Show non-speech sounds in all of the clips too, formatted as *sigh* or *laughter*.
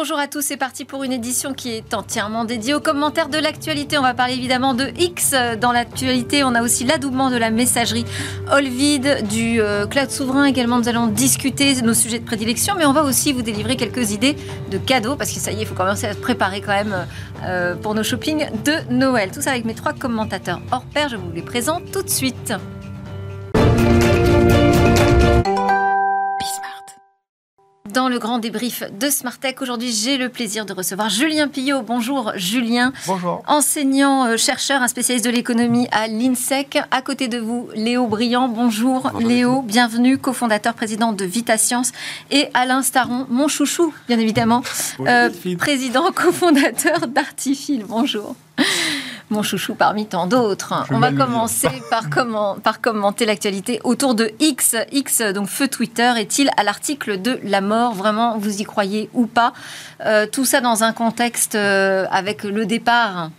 Bonjour à tous, c'est parti pour une édition qui est entièrement dédiée aux commentaires de l'actualité. On va parler évidemment de X dans l'actualité. On a aussi l'adoubement de la messagerie Olvid, du euh, cloud souverain également. Nous allons discuter de nos sujets de prédilection, mais on va aussi vous délivrer quelques idées de cadeaux parce que ça y est, il faut commencer à se préparer quand même euh, pour nos shoppings de Noël. Tout ça avec mes trois commentateurs hors pair. Je vous les présente tout de suite. Dans le grand débrief de Smartech, aujourd'hui, j'ai le plaisir de recevoir Julien Pillot. Bonjour Julien. Bonjour. Enseignant, euh, chercheur, un spécialiste de l'économie à l'INSEC. À côté de vous, Léo Briand. Bonjour, Léo, bienvenue, cofondateur, président de Vita Science. Et Alain Staron, mon chouchou, bien évidemment, euh, président, cofondateur d'Artifil. Bonjour mon chouchou parmi tant d'autres. On va commencer *laughs* par, comment, par commenter l'actualité autour de X. X, donc feu Twitter, est-il à l'article de la mort? Vraiment, vous y croyez ou pas? Euh, Tout ça dans un contexte euh, avec le départ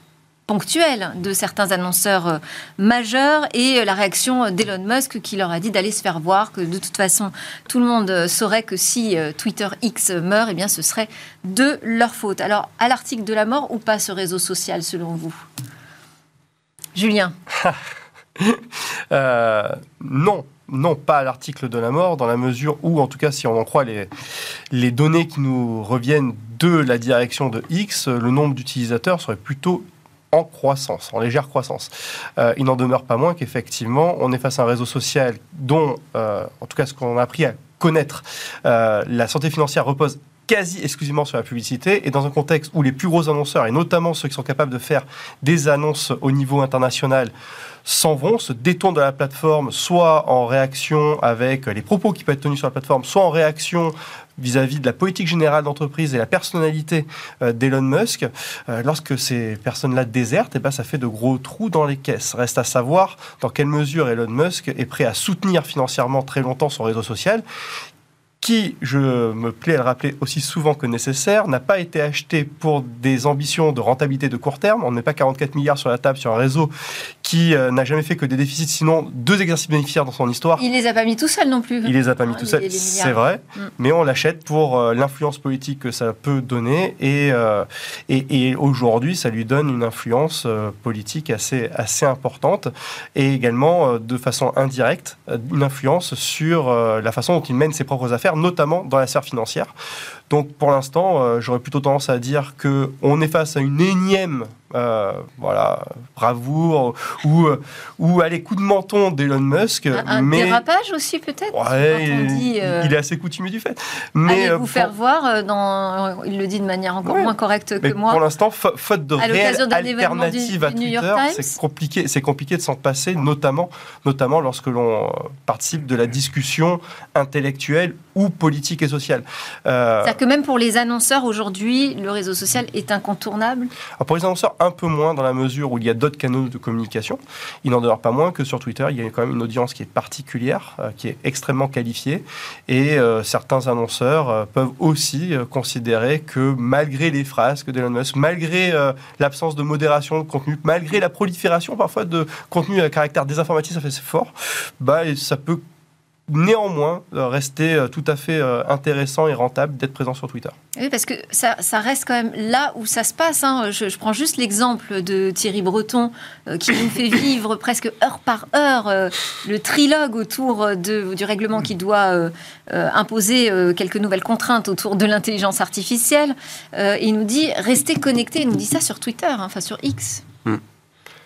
ponctuel de certains annonceurs euh, majeurs et la réaction d'Elon Musk qui leur a dit d'aller se faire voir, que de toute façon tout le monde saurait que si Twitter X meurt, eh bien ce serait de leur faute. Alors à l'article de la mort ou pas ce réseau social selon vous? Julien *laughs* euh, Non, non, pas à l'article de la mort, dans la mesure où, en tout cas, si on en croit les, données qui nous reviennent de la direction de X, le nombre d'utilisateurs serait plutôt en croissance, en légère croissance. Euh, il n'en demeure pas moins qu'effectivement, on est face à un réseau social dont, euh, en tout cas, ce qu'on a appris à connaître, la santé financière repose quasi exclusivement sur la publicité. Et dans un contexte où les plus gros annonceurs, et notamment ceux qui sont capables de faire des annonces au niveau international, s'en vont, se détournent de la plateforme, soit en réaction avec les propos qui peuvent être tenus sur la plateforme, soit en réaction vis-à-vis de la politique générale d'entreprise et la personnalité euh, d'Elon Musk, euh, lorsque ces personnes-là désertent, eh ben, ça fait de gros trous dans les caisses. Reste à savoir dans quelle mesure Elon Musk est prêt à soutenir financièrement très longtemps son réseau social qui, je me plais à le rappeler aussi souvent que nécessaire, n'a pas été acheté pour des ambitions de rentabilité de court terme. On ne met pas 44 milliards sur la table sur un réseau qui euh, n'a jamais fait que des déficits, sinon deux exercices bénéficiaires dans son histoire. Il les a pas mis tout seul non plus. Il les a pas mis tout seul, c'est vrai, mm. mais on l'achète pour euh, l'influence politique que ça peut donner et, euh, et, et aujourd'hui, ça lui donne une influence politique assez, assez importante et également de façon indirecte, une influence sur la façon dont il mène ses propres affaires notamment dans la sphère financière. Donc pour l'instant, euh, j'aurais plutôt tendance à dire qu'on est face à une énième euh, voilà, bravoure ou, euh, ou à les coups de menton d'Elon Musk. Un, un mais... dérapage aussi peut-être ouais, Il est assez coutumier du fait. Mais allez vous faire voir, dans, il le dit de manière encore moins correcte que moi. Pour l'instant, faute de réelle alternative à Twitter, c'est compliqué, c'est compliqué de s'en passer, notamment, notamment lorsque l'on participe de la discussion intellectuelle ou politique et sociale que même pour les annonceurs aujourd'hui, le réseau social est incontournable Pour les annonceurs, un peu moins dans la mesure où il y a d'autres canaux de communication. Il n'en demeure pas moins que sur Twitter, il y a quand même une audience qui est particulière, euh, qui est extrêmement qualifiée. Et euh, certains annonceurs euh, peuvent aussi considérer que malgré les phrases d'Elon Musk, malgré l'absence de modération de contenu, malgré la prolifération parfois de contenu à caractère désinformatif, ça fait fort, bah, ça peut néanmoins euh, rester euh, tout à fait euh, intéressant et rentable d'être présent sur Twitter. Oui, parce que ça, reste quand même là où ça se passe. Hein. Je, prends juste l'exemple de Thierry Breton qui nous fait *laughs* vivre presque heure par heure le trilogue autour de, du règlement qui doit imposer quelques nouvelles contraintes autour de l'intelligence artificielle. il nous dit restez connectés. Il nous dit ça sur Twitter, hein, enfin sur X.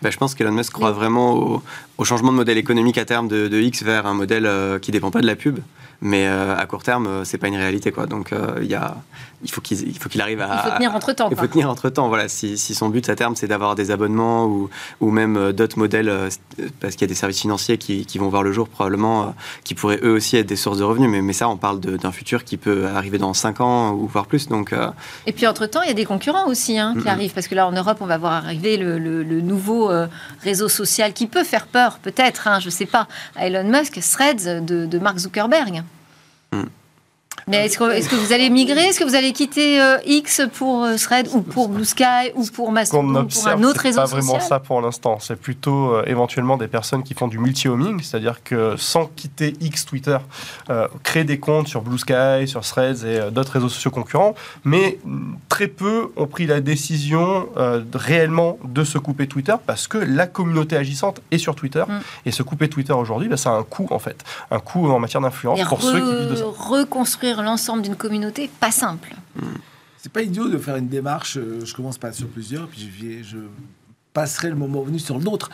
Bah, je pense qu'Elon Musk croit vraiment au, changement de modèle économique à terme de, X vers un modèle euh, qui ne dépend pas de la pub. Mais euh, à court terme, euh, c'est pas une réalité. Quoi. Donc il y a, il faut qu'il arrive à. Il faut tenir entre temps. Il faut tenir entre temps. Voilà. Si, si, son but à terme c'est d'avoir des abonnements ou, ou même euh, d'autres modèles, euh, parce qu'il y a des services financiers qui, qui, vont voir le jour probablement, euh, qui pourraient eux aussi être des sources de revenus. Mais, mais ça, on parle d'un futur qui peut arriver dans 5 ans ou voire plus. Donc. Et puis entre temps, il y a des concurrents aussi hein, qui arrivent parce que là en Europe, on va voir arriver le, le, nouveau réseau social qui peut faire peur, peut-être. Hein, je sais pas, à Elon Musk, Threads de, de Mark Zuckerberg. Mm. Mais est-ce que, est que, vous allez migrer? Est-ce que vous allez quitter euh, X pour euh, Thread ou pour Blue Sky ou pour Mastodon ou pour un autre réseau pas vraiment ça pour l'instant. C'est plutôt euh, éventuellement des personnes qui font du multi-homing, c'est-à-dire que sans quitter X Twitter, créer des comptes sur Blue Sky, sur Threads et d'autres réseaux sociaux concurrents. Mais mm, très peu ont pris la décision réellement de se couper Twitter parce que la communauté agissante est sur Twitter. Mm. Et se couper Twitter aujourd'hui, bah, ça a un coût en fait. Un coût en matière d'influence pour ceux qui vivent de ça. Reconstruire l'ensemble d'une communauté, pas simple. C'est pas idiot de faire une démarche. Euh, je commence pas sur plusieurs, puis je, je passerai le moment venu sur l'autre.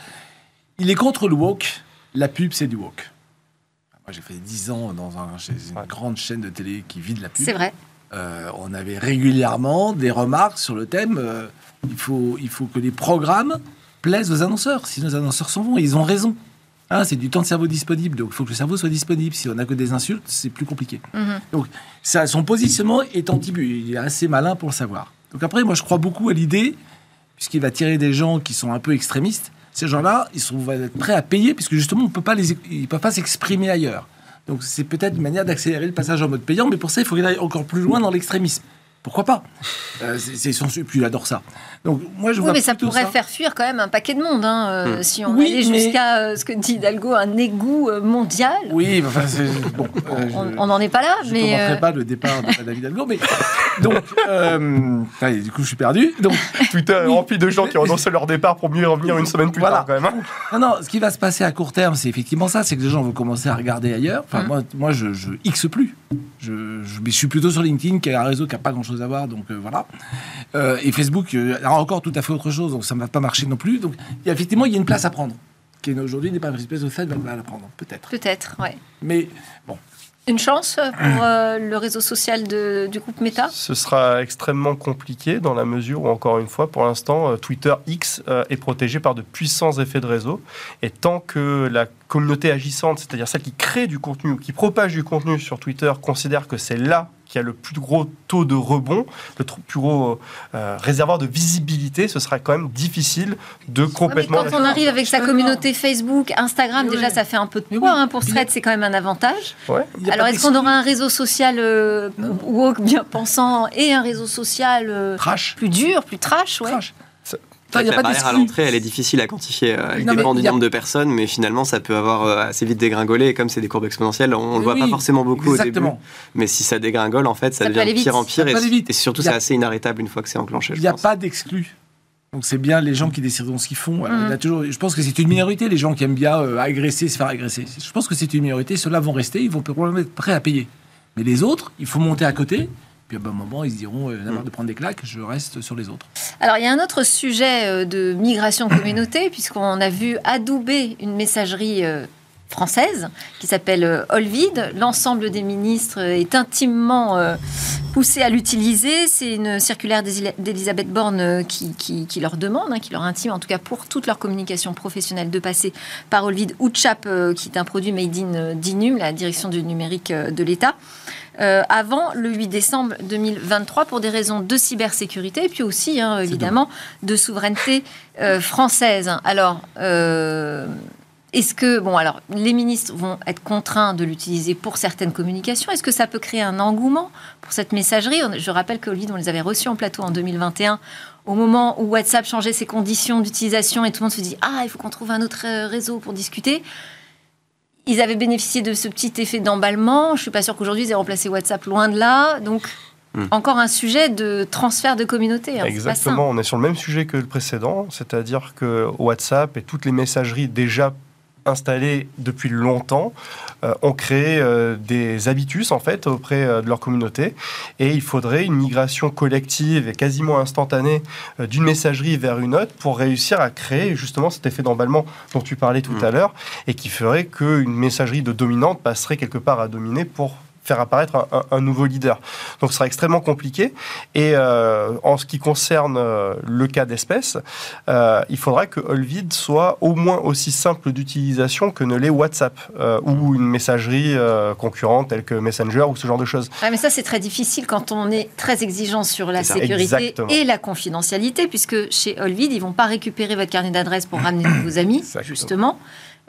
Il est contre le woke. La pub, c'est du woke. Moi, j'ai fait 10 ans dans un, une grande chaîne de télé qui vit de la pub. C'est vrai. Euh, on avait régulièrement des remarques sur le thème. Euh, il, faut, il faut que les programmes plaisent aux annonceurs. Si nos annonceurs s'en vont, ils ont raison. Ah, c'est du temps de cerveau disponible, donc il faut que le cerveau soit disponible. Si on n'a que des insultes, c'est plus compliqué. Mhm. Donc ça, son positionnement est anti Il est assez malin pour le savoir. Donc après, moi, je crois beaucoup à l'idée, puisqu'il va tirer des gens qui sont un peu extrémistes. Ces gens-là, ils sont prêts à payer, puisque justement, on peut pas les, ils peuvent pas s'exprimer ailleurs. Donc c'est peut-être une manière d'accélérer le passage en mode payant, mais pour ça, il faut aller encore plus loin dans l'extrémisme. Pourquoi pas? Euh, C'est son puis il adore ça. Donc moi je oui, mais ça pourrait faire fuir quand même un paquet de monde hein, euh, hmm. si on allait jusqu'à euh, ce que dit Hidalgo un égout mondial. Oui, enfin, bon, *laughs* on n'en est pas là, je mais ne pas le départ de David Hidalgo, mais donc allez, du coup je suis perdu. Donc *laughs* Twitter est rempli de gens qui ont annoncé leur départ pour mieux revenir une semaine plus tard quand même. Hein. Non, non, ce qui va se passer à court terme, c'est effectivement ça, c'est que les gens vont commencer à regarder ailleurs. Enfin, hmm. moi, moi je, je X plus. Je, je, suis plutôt sur LinkedIn, qui est un réseau qui n'a pas grand-chose à voir donc euh, voilà. Euh, et Facebook euh, a encore tout à fait autre chose, donc ça ne va pas marcher non plus. Donc effectivement, il y a une place à prendre, qui aujourd'hui n'est pas une espèce de fait, va la prendre, peut-être. Peut-être, ouais. Mais bon, une chance pour euh, le réseau social de, du groupe Meta? Ce sera extrêmement compliqué dans la mesure où, encore une fois, pour l'instant, euh, Twitter X euh, est protégé par de puissants effets de réseau. Et tant que la communauté agissante, c'est-à-dire celle qui crée du contenu ou qui propage du contenu sur Twitter, considère que c'est là qui a le plus gros taux de rebond, le plus gros réservoir de visibilité, ce sera quand même difficile de complètement. quand on arrive avec sa communauté Facebook, Instagram, déjà ça fait un peu de poids. Hein, pour Thread, c'est quand même un avantage. Ouais. Alors, est-ce qu'on aura un réseau social euh, woke, bien pensant, et un réseau social euh, plus dur, plus trash, ouais. trash. Enfin, la barrière à l'entrée, elle est difficile à quantifier. Euh, elle dépend du nombre de personnes, mais finalement, ça peut avoir euh, assez vite dégringolé. Et comme c'est des courbes exponentielles, on ne le voit pas forcément beaucoup au début. Mais si ça dégringole, en fait, ça, devient de pire en pire. Et, et, surtout, c'est assez inarrêtable une fois que c'est enclenché. Il n'y a pas d'exclus. Donc c'est bien les gens qui décideront ce qu'ils font. Toujours, je pense que c'est une minorité, les gens qui aiment bien euh, agresser, se faire agresser. Je pense que c'est une minorité. Ceux-là vont rester, ils vont probablement être prêts à payer. Mais les autres, il faut monter à côté. Puis à un moment, ils se diront, euh, mhm. de prendre des claques, je reste sur les autres. Alors, il y a un autre sujet euh, de migration communauté, *clears throat* puisqu'on a vu adouber une messagerie française qui s'appelle euh, Olvid. L'ensemble des ministres est intimement euh, poussé à l'utiliser. C'est une circulaire d'Elisabeth Borne euh, qui, leur demande, hein, qui leur intime, en tout cas pour toute leur communication professionnelle, de passer par Olvid ou Chap, qui est un produit made in DINUM, la direction du numérique de l'État. Avant le 8 décembre 2023 pour des raisons de cybersécurité et puis aussi hein, évidemment de souveraineté française. Alors, est-ce que, bon, alors, les ministres vont être contraints de l'utiliser pour certaines communications Est-ce que ça peut créer un engouement pour cette messagerie? Je rappelle que on les avait reçus en plateau en 2021, au moment où WhatsApp changeait ses conditions d'utilisation et tout le monde se dit Ah, il faut qu'on trouve un autre euh, réseau pour discuter. Ils avaient bénéficié de ce petit effet d'emballement. Je ne suis pas sûre qu'aujourd'hui, ils aient remplacé WhatsApp loin de là. Donc, hmm. Encore un sujet de transfert de communauté. Hein, Exactement, on est sur le même sujet que le précédent, c'est-à-dire que WhatsApp et toutes les messageries déjà installés depuis longtemps euh, ont créé euh, des habitus en fait auprès euh, de leur communauté et il faudrait une migration collective et quasiment instantanée d'une messagerie vers une autre pour réussir à créer justement cet effet d'emballement dont tu parlais tout mmh. à l'heure et qui ferait qu'une messagerie de dominante passerait quelque part à dominer pour faire apparaître un, nouveau leader. Donc ce sera extrêmement compliqué. Et euh, en ce qui concerne euh, le cas d'espèce, euh, il faudra que Olvid soit au moins aussi simple d'utilisation que ne l'est WhatsApp ou une messagerie concurrente telle que Messenger ou ce genre de choses. mais ça c'est très difficile quand on est très exigeant sur la sécurité et la confidentialité, puisque chez Olvid, ils vont pas récupérer votre carnet d'adresse pour ramener vos amis, justement.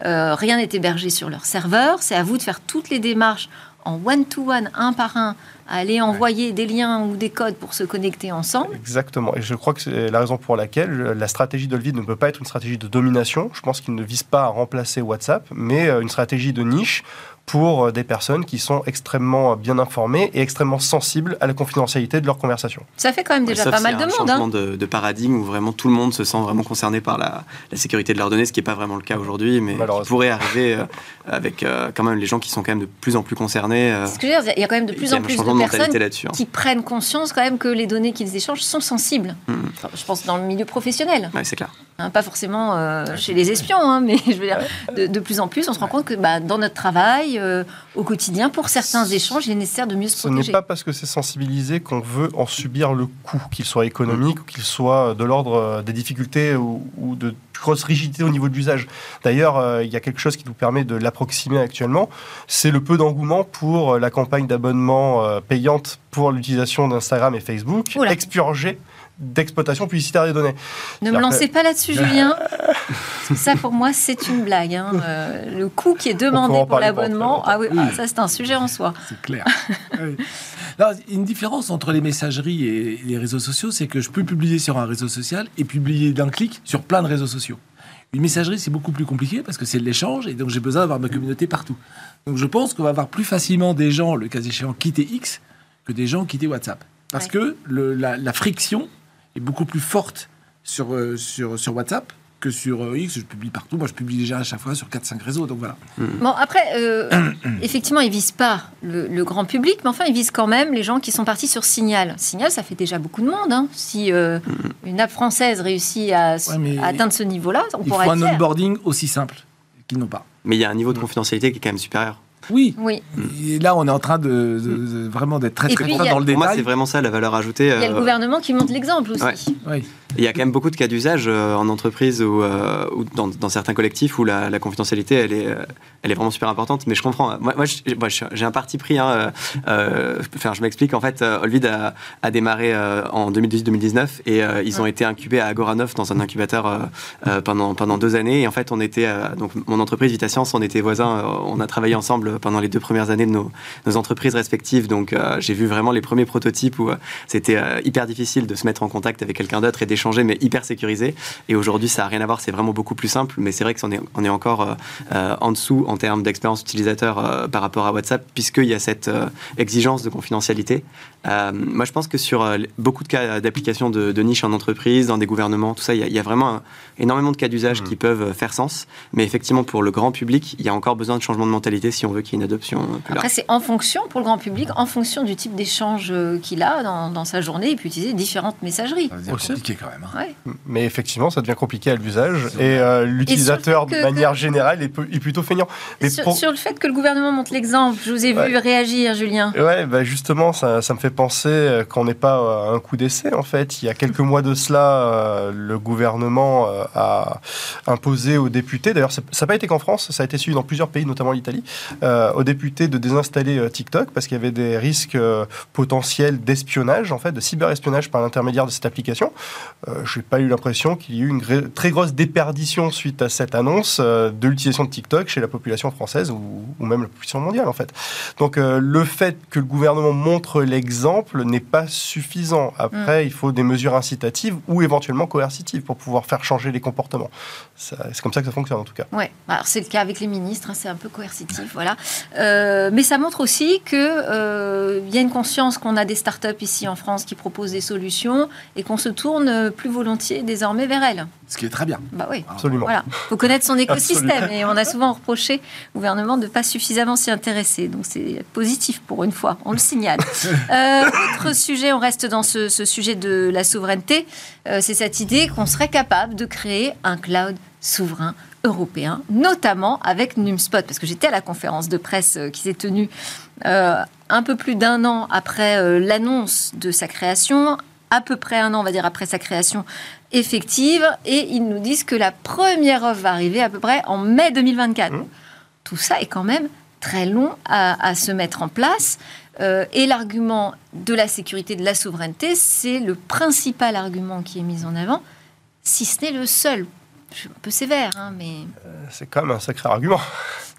rien n'est hébergé sur leur serveur. C'est à vous de faire toutes les démarches en one-to-one, un par un, à aller envoyer des liens ou des codes pour se connecter ensemble. Exactement. Et je crois que c'est la raison pour laquelle la stratégie d'Olvid ne peut pas être une stratégie de domination. Je pense qu'il ne vise pas à remplacer WhatsApp, mais euh, une stratégie de niche pour euh, des personnes qui sont extrêmement bien informées et extrêmement sensibles à la confidentialité de leurs conversations. Ça fait quand même déjà pas mal de monde. C'est un changement de, de, paradigme où vraiment tout le monde se sent vraiment concerné par la, la sécurité de leurs données, ce qui n'est pas vraiment le cas aujourd'hui, mais qui pourrait arriver euh, avec euh, quand même les gens qui sont quand même de plus en plus concernés. ce que je veux dire, il y a quand même de plus en plus de, personnes hein. qui prennent conscience quand même que les données qu'ils échangent sont sensibles. Hmm. je pense dans le milieu professionnel. Oui, c'est clair. Hein, pas forcément chez les espions, hein, mais *laughs* je veux dire, de, de, plus en plus, on se rend compte que bah, dans notre travail, euh, au quotidien. Pour certains échanges, il est nécessaire de mieux se protéger. Ce n'est pas parce que c'est sensibilisé qu'on veut en subir le coût, qu'il soit économique ou qu'il soit de l'ordre euh, des difficultés ou, de grosse rigidité au niveau de l'usage. D'ailleurs, euh, il y a quelque chose qui nous permet de l'approximer actuellement, c'est le peu d'engouement pour la campagne d'abonnement payante pour l'utilisation d'Instagram et Facebook, expurgée d'exploitation publicitaire des données. Ne me lancez pas là-dessus, Julien. *laughs* ça, pour moi, c'est une blague. Hein. Euh, le coût qui est demandé pour l'abonnement, ah oui, ah, ça, c'est un sujet en soi. C'est clair. *laughs* une différence entre les messageries et les réseaux sociaux, c'est que je peux publier sur un réseau social et publier d'un clic sur plein de réseaux sociaux. Une messagerie, c'est beaucoup plus compliqué parce que c'est de l'échange et donc j'ai besoin d'avoir ma communauté partout. Donc je pense qu'on va avoir plus facilement des gens, le cas échéant, quitter X que des gens quitter WhatsApp. Parce que le, la, friction est beaucoup plus forte sur, euh, sur, sur WhatsApp que sur euh, X, je publie partout. Moi, je publie déjà à chaque fois sur 4-5 réseaux, donc voilà. Bon, après, euh, *coughs* effectivement, ils visent pas le, grand public, mais enfin, ils visent quand même les gens qui sont partis sur Signal. Signal, ça fait déjà beaucoup de monde. Hein. Si hmm. une app française réussit à, atteindre ce niveau-là, on pourrait. Il faut un onboarding aussi simple qu'ils n'ont pas. Mais il y a un niveau de confidentialité qui est quand même supérieur. Oui. oui. Et là, on est en train de, vraiment d'être très très dans le détail. Pour moi, c'est vraiment ça la valeur ajoutée. Il y a le euh, gouvernement qui montre l'exemple aussi. Oui. Il y a quand même beaucoup de cas d'usage euh, en entreprise ou, euh, dans, certains collectifs où la, confidentialité, elle est, elle est vraiment super importante. Mais je comprends. Moi, moi j'ai un parti pris. Hein, enfin, je m'explique. En fait, Olvid a, a démarré en 2018-2019 et ils ont été incubés à Agoranov dans un incubateur pendant, pendant deux années. Et en fait, on était, donc mon entreprise Vitascience, on était voisins, on a travaillé ensemble pendant les deux premières années de nos, nos entreprises respectives. Donc, euh, j'ai vu vraiment les premiers prototypes où euh, c'était euh, hyper difficile de se mettre en contact avec quelqu'un d'autre et d'échanger, mais hyper sécurisé. Et aujourd'hui, ça n'a rien à voir, c'est vraiment beaucoup plus simple. Mais c'est vrai qu'on est, on est encore en dessous en termes d'expérience utilisateur par rapport à WhatsApp, puisqu'il y a cette exigence de confidentialité. moi, je pense que sur beaucoup de cas d'application de, de, niche en entreprise, dans des gouvernements, tout ça, il y a, vraiment énormément de cas d'usage mmh. qui peuvent faire sens. Mais effectivement, pour le grand public, il y a encore besoin de changement de mentalité si on veut qu'il y ait une adoption plus Après, c'est en fonction, pour le grand public, en fonction du type d'échange euh, qu'il a dans, sa journée, il peut utiliser différentes messageries. C'est compliqué quand même. Hein. Mais effectivement, ça devient compliqué à l'usage et euh, l'utilisateur, de manière générale, est, plutôt feignant. Mais sur, le fait que le gouvernement montre l'exemple, je vous ai vu réagir, Julien. Ouais, bah justement, ça, ça, me fait penser euh, qu'on n'est pas à un coup d'essai, en fait. Il y a quelques mois de cela, le gouvernement a imposé aux députés, d'ailleurs, ça n'a pas été qu'en France, ça a été suivi dans plusieurs pays, notamment l'Italie, aux députés de désinstaller euh, TikTok parce qu'il y avait des risques euh, potentiels d'espionnage, en fait, de cyberespionnage par l'intermédiaire de cette application. Euh, je n'ai pas eu l'impression qu'il y ait eu une très grosse déperdition suite à cette annonce de l'utilisation de TikTok chez la population française ou, même la population mondiale, en fait. Donc, le fait que le gouvernement montre l'exemple n'est pas suffisant. Après, mm. il faut des mesures incitatives ou éventuellement coercitives pour pouvoir faire changer les comportements. C'est comme ça que ça fonctionne, en tout cas. Oui, alors c'est le cas avec les ministres, hein, c'est un peu coercitif, voilà. Euh, mais ça montre aussi qu'il euh, y a une conscience qu'on a des startups ici en France qui proposent des solutions et qu'on se tourne plus volontiers désormais vers elles. Ce qui est très bien. Bah oui. Absolument. Voilà. Il faut connaître son *laughs* écosystème et on a souvent reproché au gouvernement de ne pas suffisamment s'y intéresser. Donc c'est positif pour une fois, on le signale. *laughs* euh, autre sujet, on reste dans ce, sujet de la souveraineté, euh, c'est cette idée qu'on serait capable de créer un cloud souverain européen, notamment avec NumSpot, parce que j'étais à la conférence de presse euh, qui s'est tenue euh, un peu plus d'un an après euh, l'annonce de sa création, à peu près un an, on va dire, après sa création effective, et ils nous disent que la première offre va arriver à peu près en mai 2024. Mmh. Tout ça est quand même très long à, se mettre en place. et l'argument de la sécurité, de la souveraineté, c'est le principal argument qui est mis en avant, si ce n'est le seul je suis un peu sévère, hein, mais... Euh, c'est quand même un sacré argument.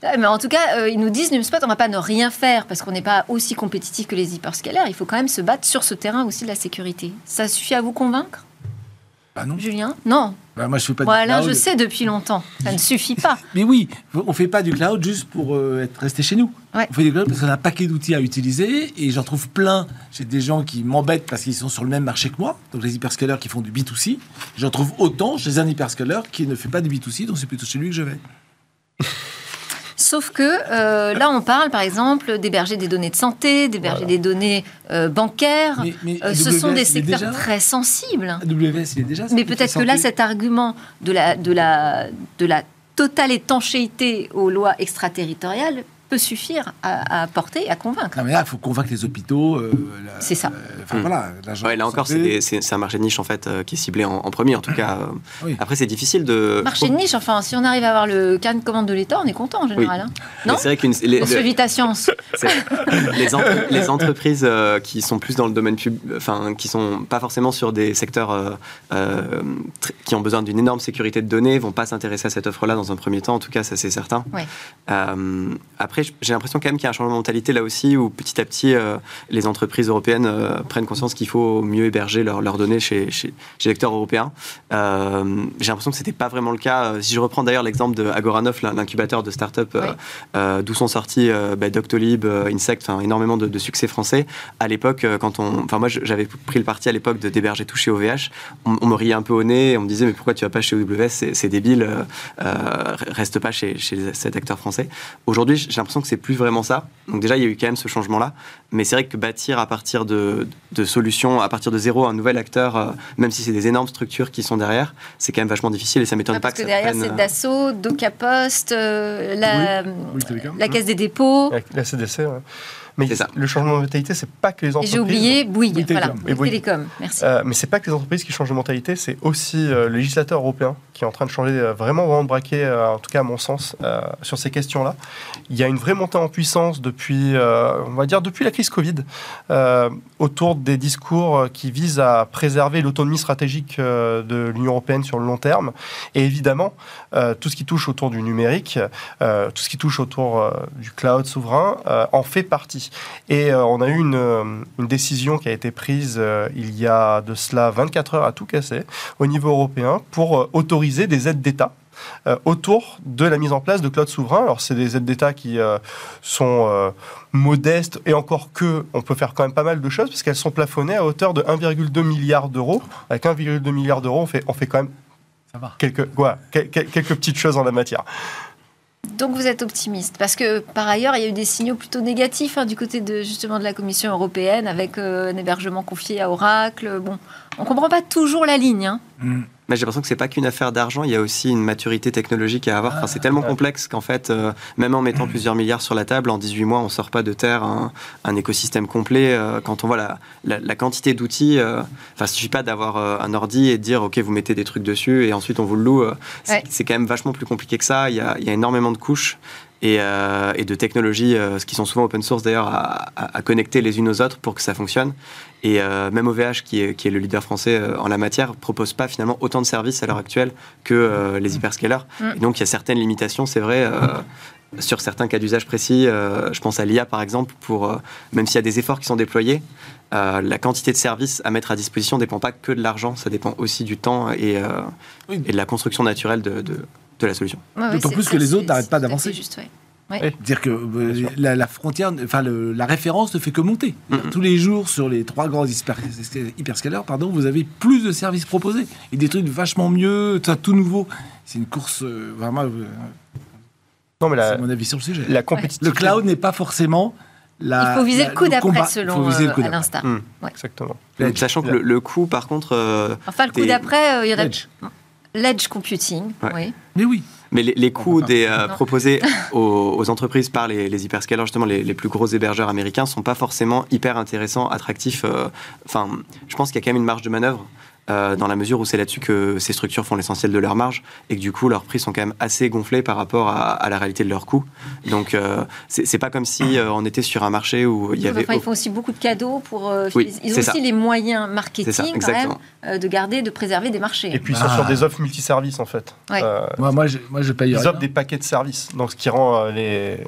Mais en tout cas, euh, ils nous disent, NumSpot, on ne va pas ne rien faire parce qu'on n'est pas aussi compétitif que les hyperscalers. Il faut quand même se battre sur ce terrain aussi de la sécurité. Ça suffit à vous convaincre, Bah non. Julien Non. Bah, moi, je fais pas Moi, du Alain, cloud. je sais depuis longtemps. Ça ne suffit pas. *laughs* Mais oui, on fait pas du cloud juste pour euh, être resté chez nous. Ouais. On fait du cloud parce qu'on a un paquet d'outils à utiliser et j'en trouve plein. J'ai des gens qui m'embêtent parce qu'ils sont sur le même marché que moi, donc les hyperscalers qui font du B2C. J'en trouve autant chez un hyperscaler qui ne fait pas du B2C, donc c'est plutôt chez lui que je vais. Sauf que euh, là, on parle, par exemple, d'héberger des données de santé, d'héberger Voilà. des données euh, bancaires. Mais- mais Euh, ce sont des secteurs déjà- très sensibles. AWS, il est déjà. Mais peut-être que là, cet argument de la, de la, de la totale étanchéité aux lois extraterritoriales peut suffire à, à porter et à convaincre. Non, mais là, il faut convaincre les hôpitaux. euh, C'est ça. euh, Mm. voilà. Ouais, là encore, c'est un marché de niche en fait euh, qui est ciblé en, en premier. En tout cas, euh, Oui. après c'est difficile de. Marché de niche, enfin, si on arrive à avoir le carnet de commande de l'État, on est content en général. hein. Non c'est vrai qu'une les, le- Science. c'est- les, entre- les entreprises euh, qui sont plus dans le domaine pub, enfin qui sont pas forcément sur des secteurs euh, euh, qui ont besoin d'une énorme sécurité de données, vont pas s'intéresser à cette offre-là dans un premier temps. En tout cas, ça c'est certain. Euh, après, j'ai l'impression quand même qu'il y a un changement de mentalité là aussi, où petit à petit, euh, les entreprises européennes euh, prennent conscience qu'il faut mieux héberger leurs données chez, chez, chez les lecteurs européens. Euh, j'ai l'impression que c'était pas vraiment le cas. Si je reprends d'ailleurs l'exemple de Agoranoff, l'in- l'incubateur de start-up, d'où sont sortis bah, Doctolib, Insect, énormément de, de succès français. À l'époque, quand on, enfin moi j'avais pris le parti à l'époque de d'héberger tout chez OVH. On, on me riait un peu au nez, on me disait mais pourquoi tu vas pas chez AWS C'est débile, reste pas chez, chez cet acteur français. Aujourd'hui, j'ai l'impression que c'est plus vraiment ça. Donc déjà, il y a eu quand même ce changement-là. Mais c'est vrai que bâtir à partir de, de solutions, à partir de zéro, un nouvel acteur, euh, même si c'est des énormes structures qui sont derrière, c'est quand même vachement difficile et ça m'étonne Ah, pas parce que ça derrière, prenne, c'est euh, Dassault, Docapost, euh, la, Oui, la Caisse des dépôts. Avec la CDC. ouais. Mais le changement de mentalité, c'est pas que les entreprises. j'ai oublié Bouygues. Bouygues voilà, Télécom. Bouygues Et Bouygues. Télécom. Merci. Euh, mais c'est pas que les entreprises qui changent de mentalité, c'est aussi euh, le législateur européen qui est en train de changer euh, vraiment, vraiment de braquet, euh, en tout cas à mon sens, euh, sur ces questions-là. Il y a une vraie montée en puissance depuis, euh, on va dire, depuis la crise Covid, euh, autour des discours qui visent à préserver l'autonomie stratégique euh, de l'Union européenne sur le long terme. Et évidemment, euh, tout ce qui touche autour du numérique, euh, tout ce qui touche autour euh, du cloud souverain, euh, en fait partie. Et euh, on a eu une, euh, une décision qui a été prise euh, il y a de cela 24 heures à tout casser au niveau européen pour autoriser des aides d'État. autour de la mise en place de cloud souverain. Alors, c'est des aides d'État qui euh, sont euh, modestes et encore que, on peut faire quand même pas mal de choses parce qu'elles sont plafonnées à hauteur de 1,2 milliard d'euros. Avec 1,2 milliard d'euros, on fait, on fait quand même quelques petites choses en la matière. Donc vous êtes optimiste parce que par ailleurs il y a eu des signaux plutôt négatifs hein, du côté de justement de la Commission européenne avec euh, un hébergement confié à Oracle. Bon, on comprend pas toujours la ligne. hein. Mm. Mais j'ai l'impression que c'est pas qu'une affaire d'argent, il y a aussi une maturité technologique à avoir. Enfin, c'est tellement Ouais. complexe qu'en fait, euh, même en mettant *clears throat* plusieurs milliards sur la table, en 18 mois, on sort pas de terre un, un écosystème complet. Euh, quand on voit la, la- la quantité d'outils, euh, enfin, il suffit pas d'avoir euh, un ordi et de dire, OK, vous mettez des trucs dessus et ensuite on vous le loue. Euh, c'est, Ouais. quand même vachement plus compliqué que ça. Il y a, il y a énormément de couches. Et, euh, et de technologies, euh, qui sont souvent open source d'ailleurs, à, à- à connecter les unes aux autres pour que ça fonctionne. Et euh, même OVH, qui est, qui est le leader français euh, en la matière, propose pas finalement autant de services à l'heure actuelle que euh, les hyperscalers. Mm. Et donc il y a certaines limitations, c'est vrai. euh, sur certains cas d'usage précis, euh, je pense à l'IA par exemple, pour euh, même s'il y a des efforts qui sont déployés, euh, la quantité de services à mettre à disposition dépend pas que de l'argent, ça dépend aussi du temps et, euh, Oui. et de la construction naturelle de, de- de la solution. Ouais, ouais, D'autant plus ça, que les autres n'arrêtent pas à d'avancer. juste, ouais. Dire que euh, la, la frontière, enfin la référence ne fait que monter. Tous les jours sur les trois grands hyper- hyperscalers, pardon, vous avez plus de services proposés et des trucs vachement mieux, tout, tout nouveau. C'est une course euh, vraiment. euh, Non, mais la, c'est mon avis sur le sujet. la compétitivité. Le cloud n'est pas forcément la. Il faut viser la- le coup d'après selon Il faut viser le euh, coup Alain d'après. Starr. Mm. Exactement. Sachant que le, le coût, par contre, euh, Enfin le coup d'après, euh, il y en a L'edge. computing. Ouais. Oui. Mais oui. Mais les, les coûts des, euh, proposés *laughs* aux, aux entreprises par les, les hyperscalers, justement les, les plus gros hébergeurs américains, sont pas forcément hyper intéressants, attractifs. euh, Enfin, je pense qu'il y a quand même une marge de manœuvre. Euh, dans la mesure où c'est là-dessus que ces structures font l'essentiel de leur marge et que du coup leurs prix sont quand même assez gonflés par rapport à, à la réalité de leurs coûts. Donc euh, c'est pas comme si euh, on était sur un marché où il y avait. Enfin, ils font aussi beaucoup de cadeaux pour. euh, Oui, ils ont aussi ça. les moyens marketing ça, quand même euh, de garder, de préserver des marchés. Et puis ils sont Ah. sur des offres multiservices en fait. Ouais. Euh, Moi, moi, je, moi, je paye ils rien. offrent des paquets de services, donc ce qui rend euh, les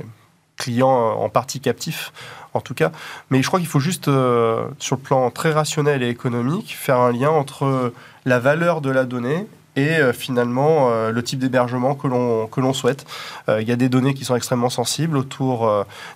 clients euh, en partie captifs, en tout cas. Mais je crois qu'il faut juste, euh, sur le plan très rationnel et économique, faire un lien entre la valeur de la donnée et euh, finalement euh, le type d'hébergement que l'on souhaite. Euh, Il y a des données qui sont extrêmement sensibles autour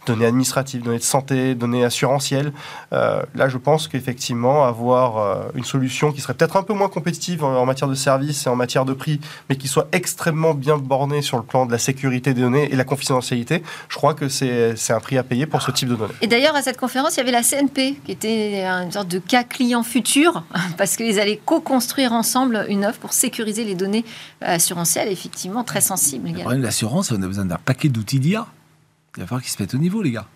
données administratives, données de santé, données assurantielles. Là, je pense qu'effectivement avoir une solution qui serait peut-être un peu moins compétitive en, matière de services et en matière de prix, mais qui soit extrêmement bien bornée sur le plan de la sécurité des données et la confidentialité, je crois que c'est un prix à payer pour ce type de données. Et d'ailleurs, à cette conférence, il y avait la CNP, qui était une sorte de cas client futur, *laughs* parce qu'ils allaient co-construire ensemble une offre pour sécuriser les données euh, assurantielles, effectivement, très sensibles Le problème de l'assurance, on a besoin d'un paquet d'outils d'IA. Il va falloir qu'ils se mettent au niveau, les gars.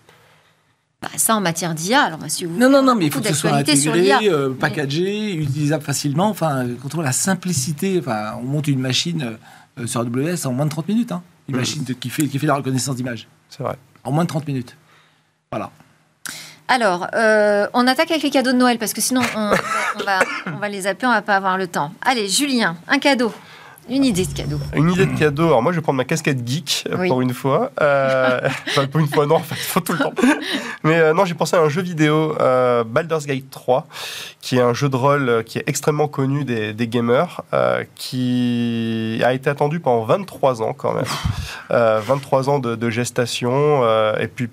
Bah, ça, en matière d'IA, alors bah, si vous Non, non, non, mais il faut que ce soit intégré, euh, packagé, utilisable facilement. Enfin, quand on voit la simplicité, enfin, on monte une machine euh, sur AWS en moins de 30 minutes. hein. Une Mhm. machine qui, fait, qui fait la reconnaissance d'image. C'est vrai. En moins de 30 minutes. Voilà. Alors, euh, on attaque avec les cadeaux de Noël, parce que sinon, on, on va, on va les zapper, on va pas avoir le temps. Allez, Julien, un cadeau. Une idée de cadeau. Une idée de cadeau. Alors moi, je vais prendre ma casquette geek euh, Oui. pour une fois. Euh, *laughs* enfin, pour une fois, non, en fait, faut tout le temps. Mais euh, non, j'ai pensé à un jeu vidéo, euh, Baldur's Gate 3, qui est un jeu de rôle qui est extrêmement connu des, des gamers, qui a été attendu pendant 23 ans quand même. *laughs* Euh, 23 ans de, de gestation. et puis,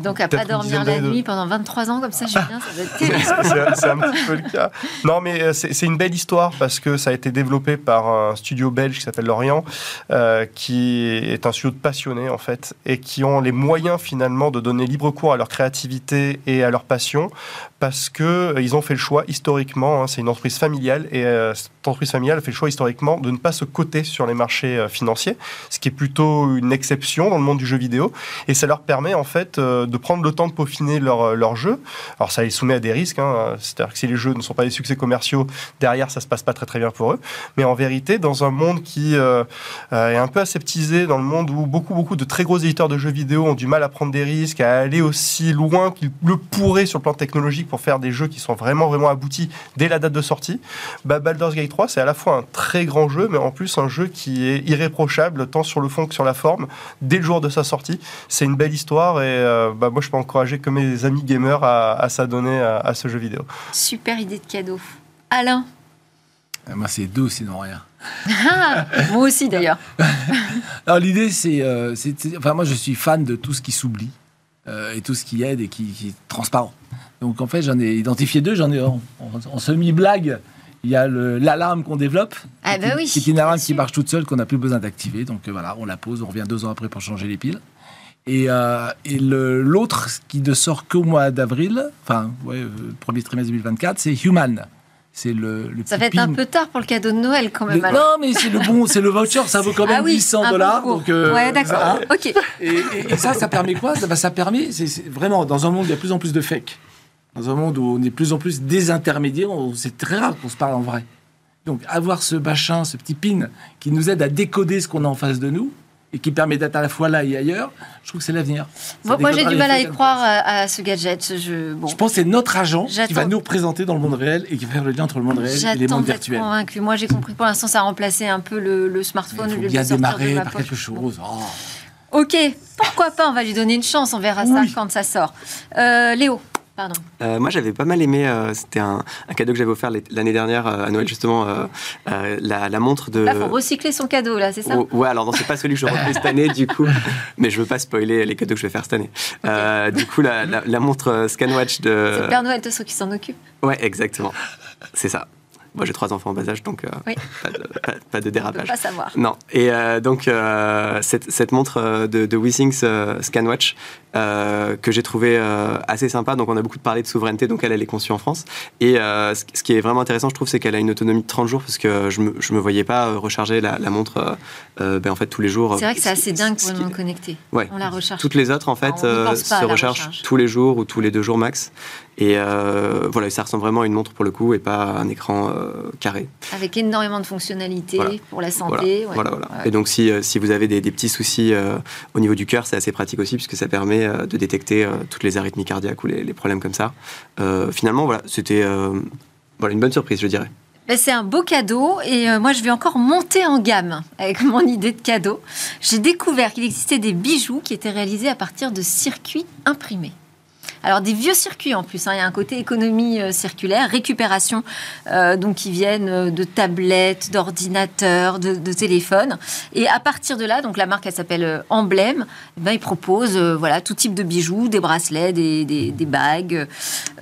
donc, à pas dormir la de- nuit pendant 23 ans, comme ça, Julien, ça doit être *laughs* terrible. c'est un petit peu le cas. Non, mais euh, c'est c'est une belle histoire parce que ça a été développé par un studio belge qui s'appelle Lorient, euh, qui est un studio de passionnés en fait, et qui ont les moyens finalement de donner libre cours à leur créativité et à leur passion parce que euh, ont fait le choix historiquement. hein, c'est une entreprise familiale et euh, cette entreprise familiale fait le choix historiquement de ne pas se coter sur les marchés euh, financiers, ce qui est plutôt une exception dans le monde du jeu vidéo. Et ça leur permet en fait de prendre le temps de peaufiner leur, leur jeu. Alors ça les soumet à des risques, hein. c'est-à-dire que si les jeux ne sont pas des succès commerciaux, derrière ça se passe pas très très bien pour eux. Mais en vérité, dans un monde qui est un peu aseptisé, dans le monde où beaucoup beaucoup de très gros éditeurs de jeux vidéo ont du mal à prendre des risques, à aller aussi loin qu'ils le pourraient sur le plan technologique pour faire des jeux qui sont vraiment vraiment aboutis dès la date de sortie, bah, Baldur's Gate 3 c'est à la fois un très grand jeu, mais en plus un jeu qui est irréprochable tant sur le fond que sur la forme dès le jour de sa sortie. C'est une belle histoire et euh, bah, moi je peux encourager que mes amis gamers à, à s'adonner à, à ce jeu vidéo. Super idée de cadeau. Alain Euh, Moi, c'est deux, sinon rien. Ah, Moi aussi, d'ailleurs. *laughs* Alors, l'idée, c'est, euh, c'est- Enfin, moi, je suis fan de tout ce qui s'oublie euh, et tout ce qui aide et qui, qui est transparent. Donc, en fait, j'en ai identifié deux. J'en ai en, en- en semi-blague. Il y a l'alarme qu'on développe. Ah, bah qui- oui, qui est une alarme qui marche toute seule, qu'on n'a plus besoin d'activer. Donc, euh, voilà, on la pose. On revient deux ans après pour changer les piles. Et, euh, et l'autre, qui ne sort qu'au mois d'avril, enfin, ouais, euh, premier trimestre 2024, c'est Human. C'est le, le Ça va être un peu tard pour le cadeau de Noël, quand même. Le- alors. non, mais c'est le bon, c'est le voucher, ça vaut quand même ah oui, 800 un peu dollars. Donc, euh, ouais, d'accord. hein. Ok. Et, et- et ça, ça permet quoi? Ça, bah, ça permet, c'est vraiment dans un monde où il y a de plus en plus de fake, dans un monde où on est de plus en plus désintermédiaires, on- c'est très rare qu'on se parle en vrai. Donc avoir ce machin, ce petit pin qui nous aide à décoder ce qu'on a en face de nous et qui permet d'être à la fois là et ailleurs, je trouve que c'est l'avenir. Moi, j'ai du mal à y croire à, à ce gadget. Je, bon, Je pense que c'est notre agent qui va nous représenter dans le monde réel et qui va faire le lien entre le monde réel et les mondes virtuels. convaincu. Moi, j'ai compris pour l'instant, ça a remplacé un peu le, le smartphone. Il au faut bien démarrer ma par quelque chose. Oh. Ok, pourquoi pas On va lui donner une chance. On verra Oui. ça quand ça sort. Euh, Léo, pardon. Euh, moi, j'avais pas mal aimé. euh, C'était un, un cadeau que j'avais offert l'année dernière euh, à Noël, justement, la, la montre de. Là, faut recycler son cadeau, là, c'est ça Oh, ouais, alors non, c'est pas celui que je refais cette année, du coup. *laughs* Mais je veux pas spoiler les cadeaux que je vais faire cette année. Du coup, la, la- la montre Scanwatch C'est de. le Père Noël, de ceux qui s'en occupent. Ouais, exactement. C'est ça. Moi, j'ai trois enfants en bas âge, donc euh, Oui. *laughs* pas, de, pas- pas de On peut dérapage. pas savoir. Non. Et euh, donc, euh, cette, cette montre de, de Scanwatch, que j'ai trouvé euh, assez sympa. Donc, on a beaucoup parlé de souveraineté, donc elle, elle est conçue en France. Et ce, ce qui est vraiment intéressant, je trouve, c'est qu'elle a une autonomie de 30 jours, parce que je me, je me voyais pas recharger la, la montre ben, en fait, tous les jours. C'est vrai que c'est assez dingue pour une montre connectée. Ouais. On la recharge. Toutes les autres, en fait, se rechargent recharge. tous les jours ou tous les deux jours max. Et euh, voilà, ça ressemble vraiment à une montre pour le coup et pas à un écran euh, carré. Avec énormément de fonctionnalités Voilà. pour la santé. Voilà, ouais. voilà. Et donc, si, euh, si vous avez des, des petits soucis euh, au niveau du cœur, c'est assez pratique aussi, puisque ça permet de détecter toutes les arythmies cardiaques ou les, les problèmes comme ça. Finalement, voilà, c'était voilà, une bonne surprise, je dirais. Ben, c'est un beau cadeau et euh, moi je vais encore monter en gamme avec *laughs* mon idée de cadeau. J'ai découvert qu'il existait des bijoux qui étaient réalisés à partir de circuits imprimés. Alors des vieux circuits en plus, hein. il y a un côté économie euh, circulaire, récupération, euh, donc qui viennent euh, de tablettes, d'ordinateurs, de, téléphones. Et à partir de là, donc la marque elle s'appelle Emblème, eh ben, ils proposent voilà tout type de bijoux, des bracelets, des, des- des bagues.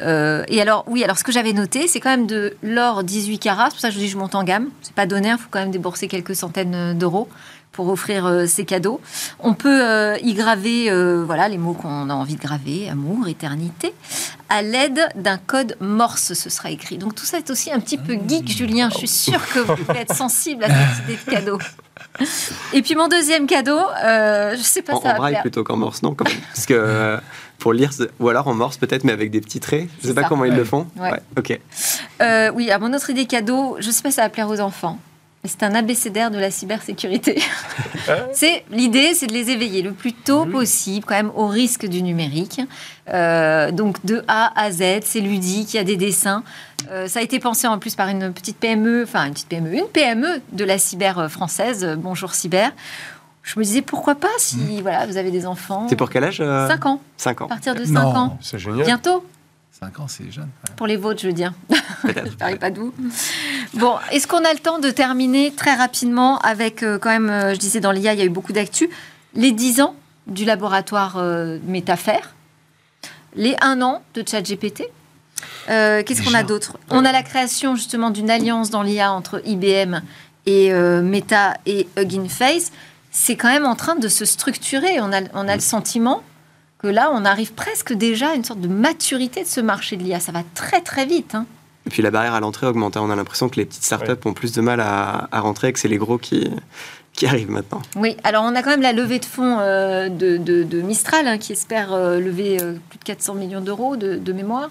Et alors oui, alors ce que j'avais noté, c'est quand même de l'or 18 carats. C'est pour ça que je dis je monte en gamme. C'est pas donné, il faut quand même débourser quelques centaines d'euros pour offrir euh, ces cadeaux. On peut euh, y graver euh, voilà les mots qu'on a envie de graver, amour, éternité, à l'aide d'un code Morse. Ce sera écrit. Donc tout ça est aussi un petit peu geek, Julien. Je suis sûre que vous pouvez être sensible à cette idée de cadeau. Et puis mon deuxième cadeau, euh, je sais pas En, ça en va braille plaire. plutôt qu'en morse, non quand même. Parce que euh, pour lire, ou alors en morse peut-être, mais avec des petits traits. Je C'est sais pas comment ils le font. Ouais. ok. Euh, oui, à mon autre idée cadeau, je sais pas si ça va plaire aux enfants. C'est un abécédaire de la cybersécurité. *laughs* c'est l'idée, c'est de les éveiller le plus tôt possible, quand même au risque du numérique. Euh, donc de A à Z, c'est ludique, il y a des dessins. Euh, ça a été pensé en plus par une petite PME, enfin une petite PME, une PME de la cyber euh, française. euh, Bonjour cyber. Je me disais pourquoi pas si voilà vous avez des enfants. C'est pour quel âge 5 ans, 5 à ans, partir de 5 Non. ans. C'est génial. Bientôt. 5 ans, c'est jeune. Pour les vôtres, je veux dire. Je parlais *laughs* pas de vous. Bon, est-ce qu'on a le temps de terminer très rapidement avec, euh, quand même, euh, je disais dans l'IA, il y a eu beaucoup d'actu, les 10 ans du laboratoire euh, Métafaire, les 1 an de ChatGPT. Euh, Qu'est-ce qu'on a d'autre? On a la création justement d'une alliance dans l'IA entre IBM et Meta et Hugging Face. C'est quand même en train de se structurer. On a, on a le sentiment que là, on arrive presque déjà à une sorte de maturité de ce marché de l'IA. Ça va très très vite. hein. Et puis la barrière à l'entrée augmente. hein. On a l'impression que les petites startups ont plus de mal à, à rentrer et que c'est les gros qui, qui arrivent maintenant. Oui, alors on a quand même la levée de fonds euh, de, de- de Mistral hein, qui espère euh, lever euh, plus de 400 millions d'euros de, de mémoire.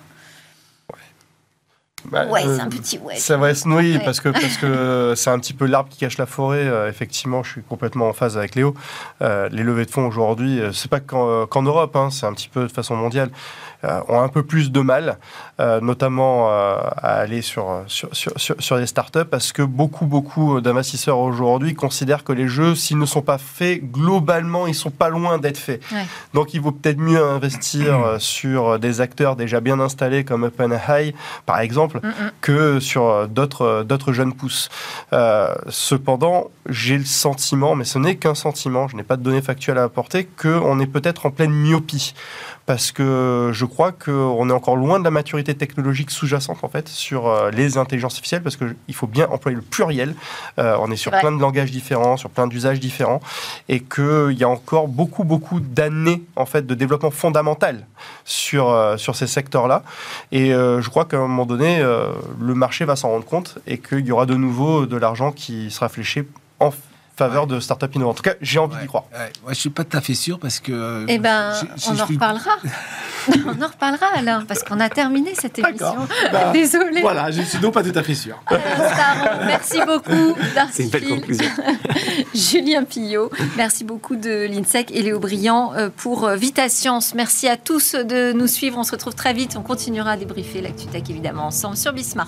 Bah, Ouais, euh, c'est un petit ouais. Ça va se noyer Ouais. parce que parce que *laughs* c'est un petit peu l'arbre qui cache la forêt. Euh, effectivement, je suis complètement en phase avec Léo. Euh, les levées de fonds aujourd'hui, c'est pas qu'en Europe, hein, c'est un petit peu de façon mondiale, ont un peu plus de mal, euh, notamment euh, à aller sur sur, sur, sur sur les startups parce que beaucoup beaucoup d'investisseurs aujourd'hui considèrent que les jeux, s'ils ne sont pas faits globalement, ils sont pas loin d'être faits. Ouais. Donc, il vaut peut-être mieux investir euh, sur des acteurs déjà bien installés comme OpenAI, par exemple que sur euh, d'autres euh, d'autres jeunes pousses. Euh, cependant, j'ai le sentiment, mais ce n'est qu'un sentiment, je n'ai pas de données factuelles à apporter, qu'on est peut-être en pleine myopie. Parce que je crois qu'on est encore loin de la maturité technologique sous-jacente, en fait, sur euh, les intelligences artificielles, parce qu'il faut bien employer le pluriel. Euh, on est sur plein de langages différents, sur plein d'usages différents, et qu'il y a encore beaucoup, beaucoup d'années, en fait, de développement fondamental sur, euh, sur ces secteurs-là. Et euh, je crois qu'à un moment donné, le marché va s'en rendre compte et qu'il y aura de nouveau de l'argent qui sera fléché en faveur de innovantes. En tout cas, j'ai envie d'y croire. ouais. Moi, je suis pas tout à fait sûr parce que. euh, Eh ben, j'ai- j'ai- on en suis- reparlera. *laughs* on en reparlera, Alain, parce qu'on a terminé cette émission. Bah, *laughs* Désolée. Voilà, je suis donc pas tout à fait sûr. Alain, Merci beaucoup, *laughs* C'est une belle Darcy conclusion. Julien Pillot. Merci beaucoup de l'INSEC et Léo Briand euh, pour euh, Vita Science. Merci à tous de nous suivre. On se retrouve très vite. On continuera à débriefer l'actu tech évidemment ensemble sur Bismart.